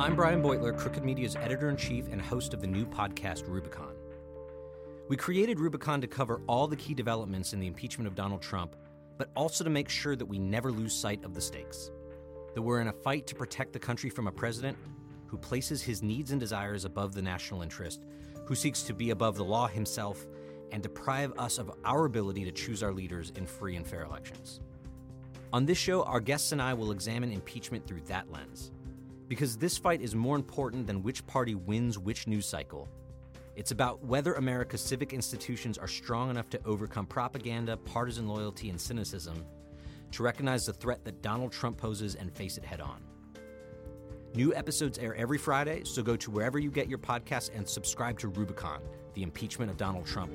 I'm Brian Beutler, Crooked Media's editor in chief and host of the new podcast Rubicon. We created Rubicon to cover all the key developments in the impeachment of Donald Trump, but also to make sure that we never lose sight of the stakes. That we're in a fight to protect the country from a president who places his needs and desires above the national interest, who seeks to be above the law himself, and deprive us of our ability to choose our leaders in free and fair elections. On this show, our guests and I will examine impeachment through that lens. Because this fight is more important than which party wins which news cycle it's about whether America's civic institutions are strong enough to overcome propaganda, partisan loyalty, and cynicism to recognize the threat that Donald Trump poses and face it head on. New episodes air every Friday, so go to wherever you get your podcasts and subscribe to Rubicon, the impeachment of Donald Trump.